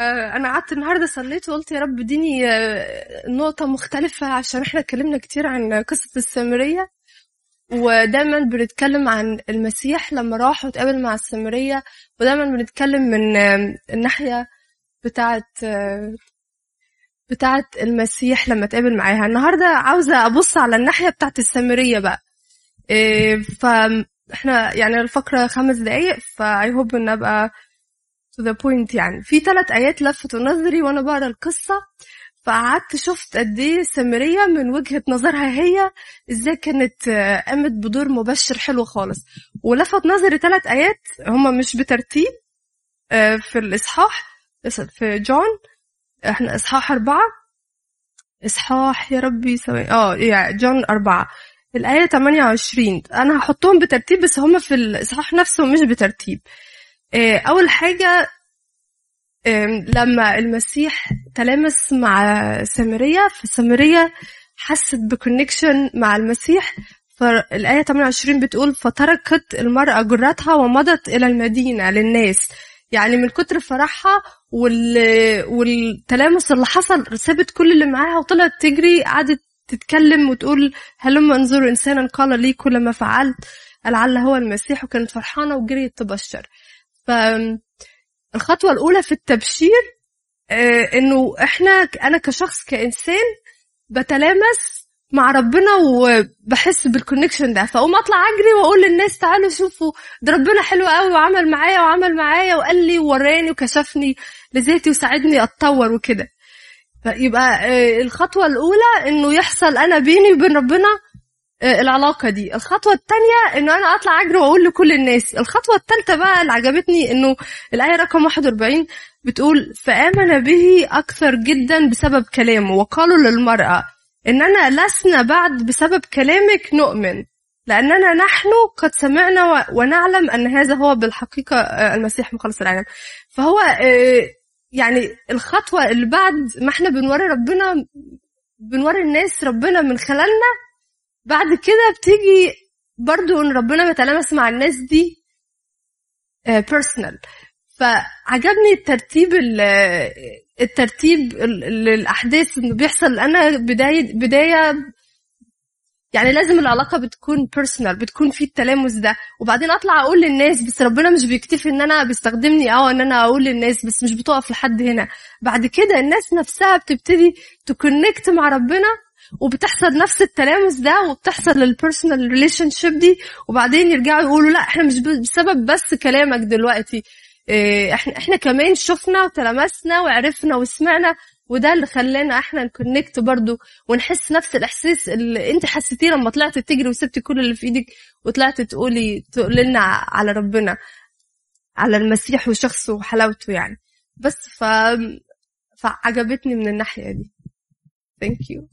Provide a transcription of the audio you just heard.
آه، أنا قعدت النهارده صليت وقلت يا رب اديني آه، نقطة مختلفة عشان إحنا اتكلمنا كتير عن قصة السامرية. ودايما بنتكلم عن المسيح لما راح واتقابل مع السامرية. ودايما بنتكلم من آه، الناحية بتاعه بتاعه المسيح لما اتقابل معاها. النهارده عاوزة أبص على الناحية بتاعه السامرية بقى. فاحنا يعني الفقرة خمس دقايق فاي هوب إن أبقى the point يعني. في ثلاث آيات لفتوا نظري وأنا بقرا القصة فقعدت شفت قد إيه سامرية من وجهة نظرها هي إزاي كانت آه، قامت بدور مبشر حلو خالص. ولفت نظري ثلاث آيات هما مش بترتيب آه، في الإصحاح في جون إحنا إصحاح أربعة. إصحاح يا ربي سوي آه يعني جون أربعة. الآية 28 أنا هحطهم بترتيب بس هما في الإصحاح نفسه مش بترتيب. أول حاجة لما المسيح تلامس مع سامرية فسامرية حست بكونكشن مع المسيح. فالآية 28 بتقول فتركت المرأة جرتها ومضت إلى المدينة للناس. يعني من كتر فرحها وال... والتلامس اللي حصل سابت كل اللي معاها وطلعت تجري قعدت تتكلم وتقول هلما انظروا إنسانا قال لي كل ما فعلت لعل هو المسيح وكانت فرحانة وجريت تبشر. فالخطوة الأولى في التبشير آه، إنه إحنا أنا كشخص كإنسان بتلامس مع ربنا وبحس بالكونكشن ده. فأقوم أطلع أجري وأقول للناس تعالوا شوفوا ده ربنا حلو قوي وعمل معايا وعمل معايا وقال لي ووراني وكشفني لذاتي وساعدني أتطور وكده. فيبقى آه، الخطوة الأولى إنه يحصل أنا بيني وبين ربنا العلاقة دي. الخطوة الثانية إنه أنا أطلع أجري وأقول لكل الناس. الخطوة الثالثه بقى اللي عجبتني إنه الآية رقم 41 بتقول فآمن به أكثر جدا بسبب كلامه. وقالوا للمرأة اننا لسنا بعد بسبب كلامك نؤمن لأننا نحن قد سمعنا ونعلم أن هذا هو بالحقيقة آه، المسيح مخلص العالم. فهو آه، يعني الخطوة اللي بعد ما إحنا بنوري ربنا بنوري الناس ربنا من خلالنا بعد كده بتيجي برضو إن ربنا بيتلامس مع الناس دي personal آه، فعجبني الترتيب الترتيب الأحداث انه بيحصل. أنا بداية بداية يعني لازم العلاقة بتكون personal بتكون في التلامس ده. وبعدين أطلع أقول للناس بس ربنا مش بيكتفي إن أنا بيستخدمني آه إن أنا أقول للناس بس مش بتقف لحد هنا. بعد كده الناس نفسها بتبتدي ت connect مع ربنا. وبتحصل نفس التلامس ده وبتحصل ال personal relationship دي وبعدين يرجعوا يقولوا لا إحنا مش بسبب بس كلامك دلوقتي. إيه، إحنا إحنا كمان شفنا وتلامسنا وعرفنا وسمعنا وده اللي خلانا إحنا ن connect برضو ونحس نفس الإحساس اللي أنت حسيتيه لما طلعت تجري وسبتي كل اللي في إيدك وطلعت تقولي تقولي لنا على ربنا على المسيح وشخصه وحلاوته يعني. بس ف فعجبتني من الناحية دي. ثانك يو